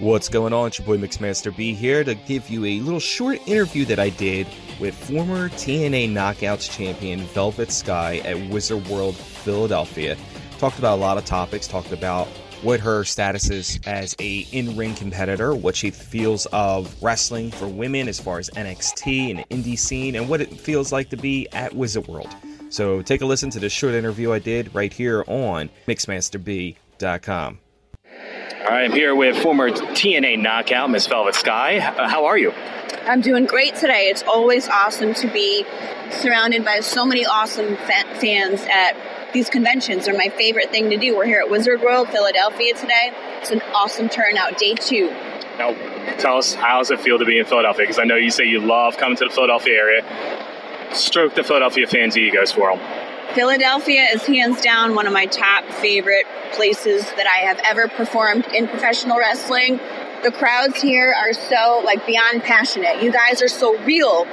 What's going on? It's your boy Mixmaster B here to give you a little short interview that I did with former TNA Knockouts champion Velvet Sky at Wizard World Philadelphia. Talked about a lot of topics, talked about what her status is as a in-ring competitor, what she feels of wrestling for women as far as NXT and indie scene, and what it feels like to be at Wizard World. So take a listen to this short interview I did right here on MixmasterB.com. I'm here with former TNA knockout, Miss Velvet Sky. Uh, how are you? I'm doing great today. It's always awesome to be surrounded by so many awesome fa- fans at these conventions. They're my favorite thing to do. We're here at Wizard World, Philadelphia today. It's an awesome turnout, day two. Now, tell us how does it feel to be in Philadelphia? Because I know you say you love coming to the Philadelphia area. Stroke the Philadelphia fans' egos for them. Philadelphia is hands down one of my top favorite places that I have ever performed in professional wrestling. The crowds here are so like beyond passionate. You guys are so real.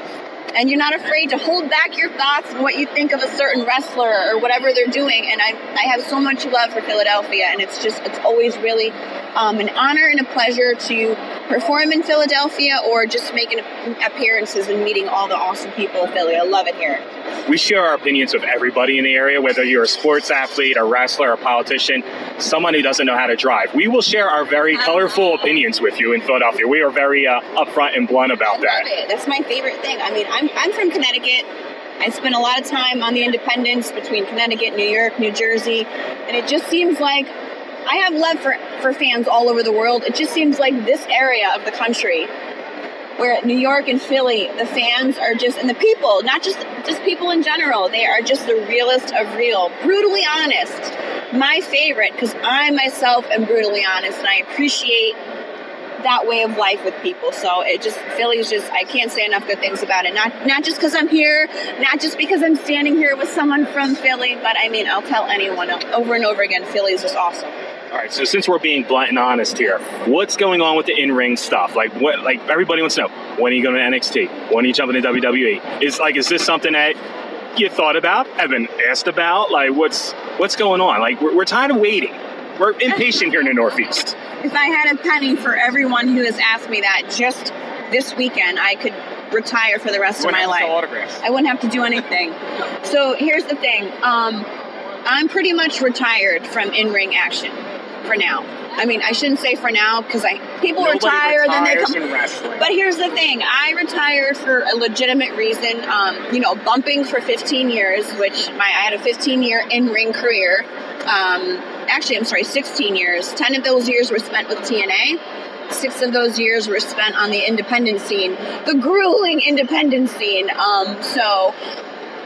And you're not afraid to hold back your thoughts and what you think of a certain wrestler or whatever they're doing. And I, I have so much love for Philadelphia, and it's just, it's always really um, an honor and a pleasure to perform in Philadelphia or just making appearances and meeting all the awesome people of Philly. I love it here. We share our opinions with everybody in the area, whether you're a sports athlete, a wrestler, a politician, someone who doesn't know how to drive. We will share our very colorful opinions with you in Philadelphia. We are very uh, upfront and blunt about that. it. That's my favorite thing. I mean, I'm, I'm from Connecticut. I spent a lot of time on the independents between Connecticut, New York, New Jersey, and it just seems like I have love for, for fans all over the world. It just seems like this area of the country, where New York and Philly, the fans are just, and the people, not just just people in general, they are just the realest of real, brutally honest. My favorite, because I myself am brutally honest, and I appreciate that way of life with people. So it just Philly's just I can't say enough good things about it. Not not just because I'm here, not just because I'm standing here with someone from Philly, but I mean I'll tell anyone over and over again. Philly's just awesome. All right, so since we're being blunt and honest here, what's going on with the in-ring stuff? Like, what? Like everybody wants to know when are you going to NXT? When are you jumping to WWE? Is like, is this something that you thought about? Have been asked about? Like, what's what's going on? Like, we're, we're tired of waiting. We're impatient here in the Northeast. If I had a penny for everyone who has asked me that just this weekend, I could retire for the rest of my life. I wouldn't have to do anything. so here's the thing. Um, I'm pretty much retired from in-ring action for now. I mean, I shouldn't say for now because I people Nobody retire, then they come. But here's the thing: I retired for a legitimate reason. Um, you know, bumping for 15 years, which my I had a 15 year in ring career. Um, actually, I'm sorry, 16 years. 10 of those years were spent with TNA. Six of those years were spent on the independent scene, the grueling independent scene. Um, so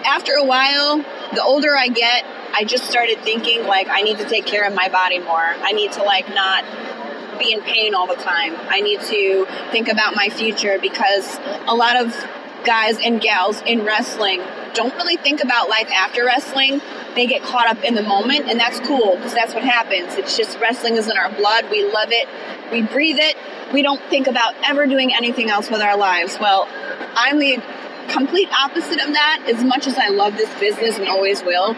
after a while, the older I get, I just started thinking like I need to take care of my body more. I need to like not be in pain all the time. I need to think about my future because a lot of guys and gals in wrestling don't really think about life after wrestling. They get caught up in the moment, and that's cool because that's what happens. It's just wrestling is in our blood. We love it, we breathe it. We don't think about ever doing anything else with our lives. Well, I'm the complete opposite of that. As much as I love this business and always will,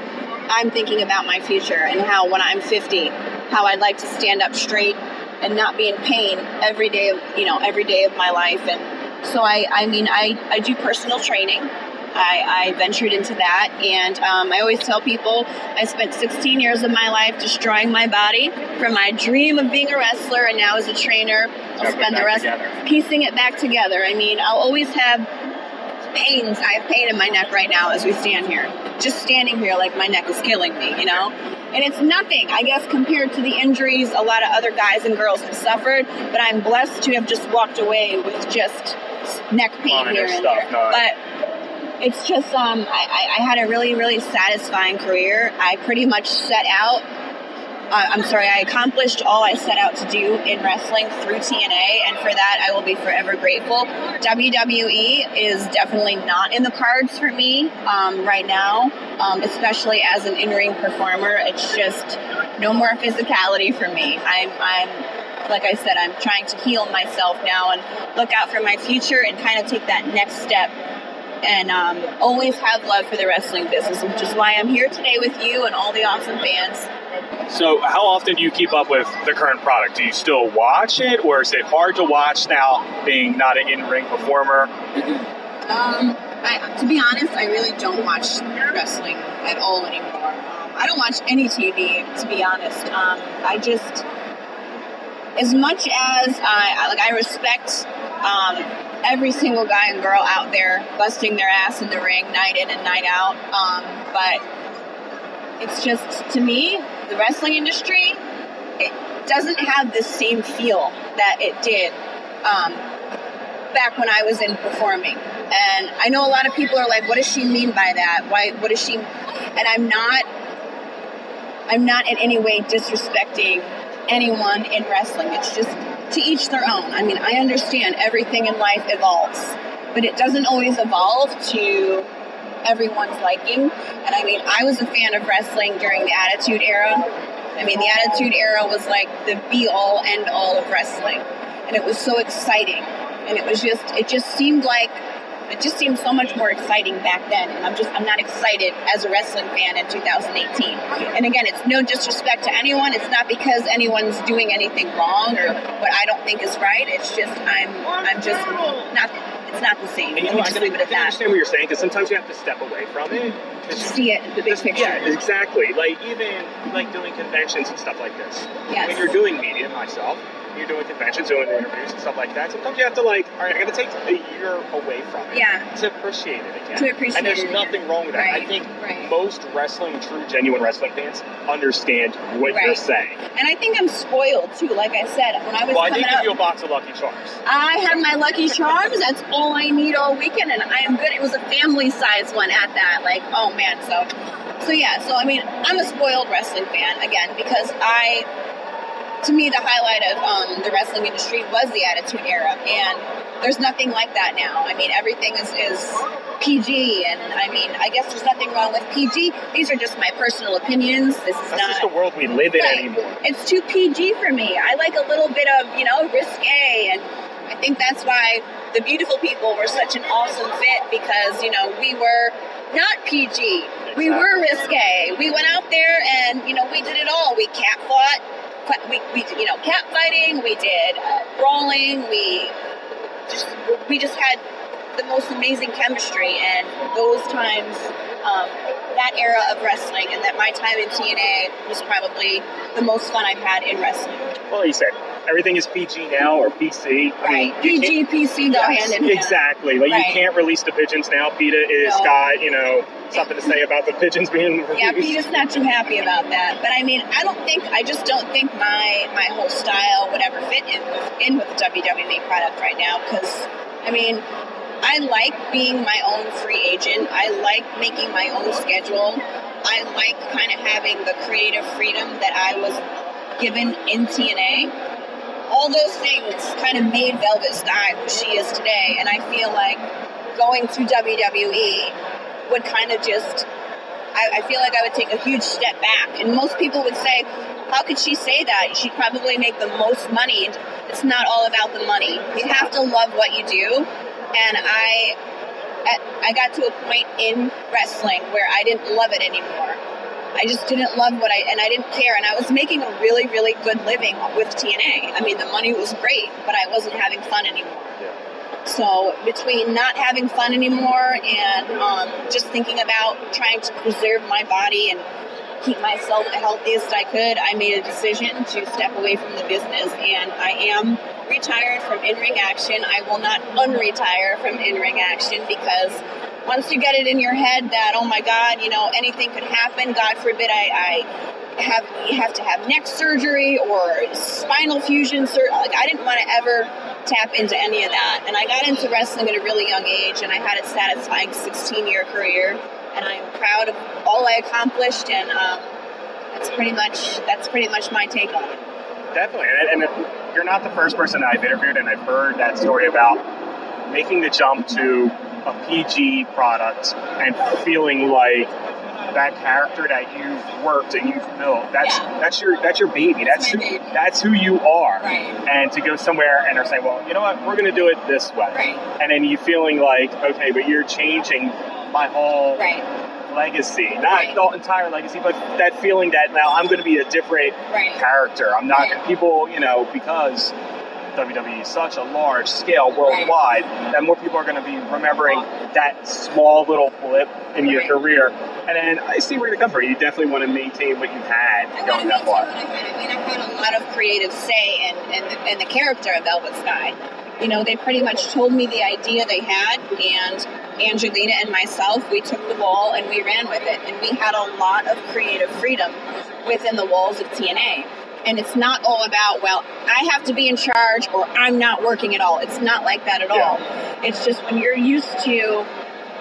I'm thinking about my future and how when I'm 50, how I'd like to stand up straight and not be in pain every day of you know every day of my life. And so I I mean I I do personal training. I, I ventured into that, and um, I always tell people I spent 16 years of my life destroying my body from my dream of being a wrestler, and now as a trainer, I'll spend the rest together. piecing it back together. I mean, I'll always have pains. I have pain in my neck right now as we stand here. Just standing here, like my neck is killing me, you know? And it's nothing, I guess, compared to the injuries a lot of other guys and girls have suffered, but I'm blessed to have just walked away with just neck pain Minor here and stuff, there. But it's just, um, I, I, I had a really, really satisfying career. I pretty much set out uh, I'm sorry, I accomplished all I set out to do in wrestling through TNA, and for that I will be forever grateful. WWE is definitely not in the cards for me um, right now, um, especially as an in-ring performer. It's just no more physicality for me. I'm, I'm like I said, I'm trying to heal myself now and look out for my future and kind of take that next step and um, always have love for the wrestling business, which is why I'm here today with you and all the awesome fans. So, how often do you keep up with the current product? Do you still watch it, or is it hard to watch now, being not an in-ring performer? Um, I, to be honest, I really don't watch wrestling at all anymore. Um, I don't watch any TV, to be honest. Um, I just, as much as I like, I respect um, every single guy and girl out there busting their ass in the ring night in and night out. Um, but it's just to me, the wrestling industry, it doesn't have the same feel that it did um, back when I was in performing. And I know a lot of people are like, "What does she mean by that? Why? What does she?" And I'm not. I'm not in any way disrespecting anyone in wrestling. It's just to each their own. I mean, I understand everything in life evolves, but it doesn't always evolve to everyone's liking. And I mean, I was a fan of wrestling during the Attitude Era. I mean, the Attitude Era was like the be all end all of wrestling. And it was so exciting. And it was just, it just seemed like it just seemed so much more exciting back then and i'm just i'm not excited as a wrestling fan in 2018 and again it's no disrespect to anyone it's not because anyone's doing anything wrong or what i don't think is right it's just i'm i'm just not it's not the same And you know, I just can, leave it at that understand what you're saying because sometimes you have to step away from it. Just- see it the big picture Yeah, exactly. Like even like doing conventions and stuff like this. Yes. When you're doing media, myself, you're doing conventions, doing interviews and stuff like that. Sometimes you have to like, all right, I got to take a year away from it. Yeah. To appreciate it again. To appreciate it. And there's it nothing again. wrong with that. I think right. most wrestling, true, genuine wrestling fans understand what you're saying. and i think i'm spoiled too like i said when i was Well, I coming did give up you a box of Lucky Charms. I have my Lucky Charms. That's all I need all weekend, and I am good. It was a family size one at that. Like, oh man, so, so yeah. So I mean, I'm a spoiled wrestling fan again because I, to me, the highlight of um, the wrestling industry was the Attitude Era, and there's nothing like that now. I mean, everything is is PG, and I mean, I guess there's nothing wrong with PG. These are just my personal opinions. This is That's not just the world we live in Right. anymore. it's too PG for me. I like a little bit of, you know, risque. And I think that's why the beautiful people were such an awesome fit because, you know, we were not PG. We were risque. We went out there and, you know, we did it all. We cat fought. We, we you know, cat fighting. We did uh, brawling. We just, we just had the most amazing chemistry. And those times, um, that era of wrestling and that my time in TNA was probably the most fun I've had in wrestling. Well, you said everything is PG now or PC. I mean, Right. PG, PC go Yes, hand in hand. Exactly. Like Right. you can't release the pigeons now. PETA is No. got you know something to say about the pigeons being released. Yeah, PETA's not too happy about that. But I mean, I don't think I just don't think my my whole style would ever fit in with in with the WWE product right now because I mean, I like being my own free agent. I like making my own schedule. I like kind of having the creative freedom that I was given in TNA. All those things kind of made Velvet Sky who she is today, and I feel like going to WWE would kind of just I, I feel like I would take a huge step back. And most people would say, how could she say that? She'd probably make the most money. It's not all about the money. You have to love what you do. And I, I got to a point in wrestling where I didn't love it anymore. I just didn't love what I, and I didn't care. And I was making a really, really good living with TNA. I mean, the money was great, but I wasn't having fun anymore. So between not having fun anymore and um, just thinking about trying to preserve my body and keep myself the healthiest I could, I made a decision to step away from the business, and I am retired from in-ring action. I will not unretire from in-ring action because once you get it in your head that oh my God, you know anything could happen. God forbid I. I have have to have neck surgery or spinal fusion surgery. Like I didn't want to ever tap into any of that, and I got into wrestling at a really young age, and I had a satisfying 16 year career, and I'm proud of all I accomplished, and um, that's pretty much that's pretty much my take on it. Definitely, and, and you're not the first person I've interviewed, and I've heard that story about making the jump to a PG product and feeling like that character that you've worked and you've built that's Yeah. that's your that's your baby that's who, baby. that's who you are Right. and to go somewhere and they're saying well you know what we're going to do it this way Right. and then you feeling like okay but you're changing my whole Right. legacy, not the entire legacy, but that feeling that now I'm going to be a different character. I'm not people, you know, because WWE such a large scale worldwide that more people are going to be remembering that small little blip in your career. And then I see where you come from. You definitely want to maintain what you've had I going that far. I've had. I mean, I've had a lot of creative say in, in, the, in the character of Velvet Sky. You know, they pretty much told me the idea they had, and Angelina and myself, we took the ball and we ran with it. And we had a lot of creative freedom within the walls of TNA. And it's not all about, well, I have to be in charge or I'm not working at all. It's not like that at Yeah. all. It's just when you're used to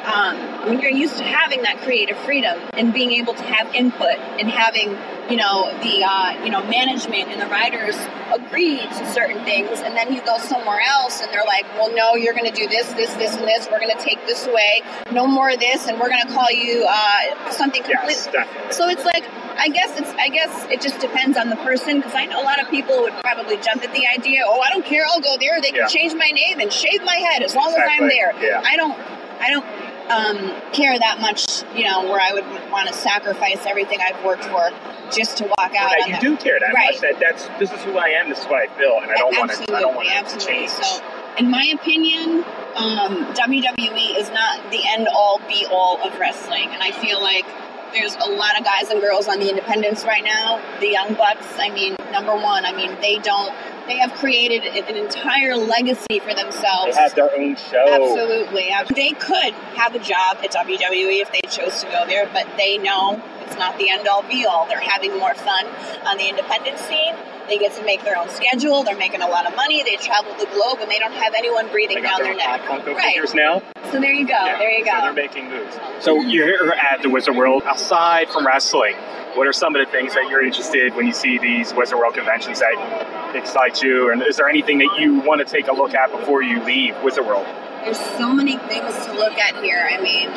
um, when you're used to having that creative freedom and being able to have input and having you know the uh, you know management and the writers agree to certain things and then you go somewhere else and they're like well no you're going to do this this this and this we're going to take this away no more of this and we're going to call you uh, something completely Yes, so it's like I guess it's I guess it just depends on the person because I know a lot of people would probably jump at the idea. Oh, I don't care. I'll go there. They can Yeah. change my name and shave my head as long as I'm there. Yeah. I don't I don't um, care that much. You know, where I would want to sacrifice everything I've worked for just to walk out. that on you the, do care that Right. much. That that's this is who I am. This is what I feel, and I don't want to. I don't want to absolutely. change. So, in my opinion, um, WWE is not the end all be all of wrestling, and I feel like there's a lot of guys and girls on the independents right now. The Young Bucks, I mean, number one, I mean, they don't. They have created an entire legacy for themselves. they have their own show. Absolutely. They could have a job at WWE if they chose to go there, but they know it's not the end all be all. They're having more fun on the independent scene. They get to make their own schedule. They're making a lot of money. They travel the globe and they don't have anyone breathing down their their neck. Funko Right. figures now. So there you go. Yeah, there you So they're go. making moves. So you're here at the Wizard World. Aside from wrestling, what are some of the things that you're interested when you see these Wizard World conventions that excite you? And is there anything that you want to take a look at before you leave Wizard World? There's so many things to look at here. I mean,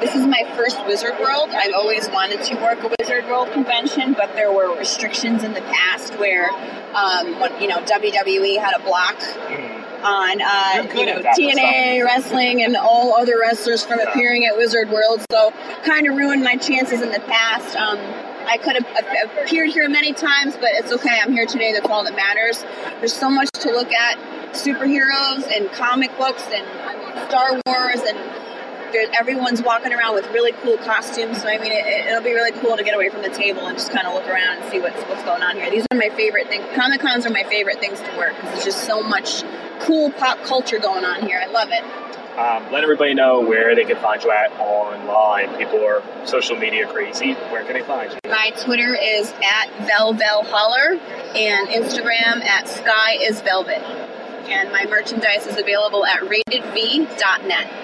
this is my first Wizard World. I've always wanted to work a Wizard World convention, but there were restrictions in the past where, um, when, you know, WWE had a block on uh, you know TNA wrestling and all other wrestlers from appearing at Wizard World. So kind of ruined my chances in the past. Um, I could have appeared here many times, but it's okay. I'm here today. That's all that matters. There's so much to look at: superheroes and comic books and I mean, Star Wars and. Everyone's walking around with really cool costumes, so I mean, it, it'll be really cool to get away from the table and just kind of look around and see what's what's going on here. These are my favorite things. Comic Cons are my favorite things to work because there's just so much cool pop culture going on here. I love it. Um, let everybody know where they can find you at online. People are social media crazy. Where can they find you? My Twitter is at Velvel Holler and Instagram at Sky is Velvet. And my merchandise is available at ratedv.net.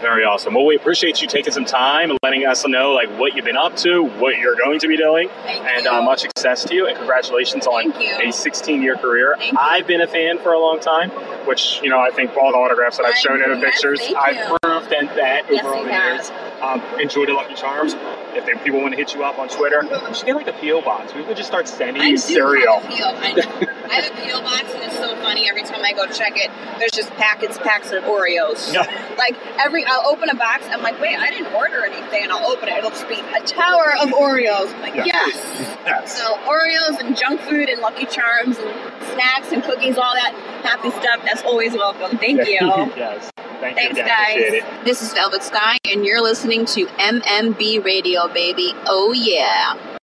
Very awesome. Well, we appreciate you taking some time and letting us know like what you've been up to, what you're going to be doing, Thank and uh, much success to you. And congratulations on a 16-year career. Thank. I've been a fan for a long time, which you know I think all the autographs that I've shown in the pictures, I've you. proved and that Yes, over all the years. Um, enjoy the Lucky Charms. If they, people want to hit you up on Twitter, you should get like a PO box. We could just start sending I you cereal. have a PO. I, I have a PO box, and it's so funny. Every time I go check it, there's just packets, packs of Oreos. Yeah. Like every, I'll open a box. I'm like, wait, I didn't order anything, and I'll open it. It'll just be a tower of Oreos. I'm like, Yeah. yes. Yes. So Oreos and junk food and Lucky Charms and snacks and cookies, all that happy stuff. That's always welcome. Thank you. yes. Thank Thanks, you guys. This is Velvet Sky, and you're listening to MMB Radio, baby. Oh yeah.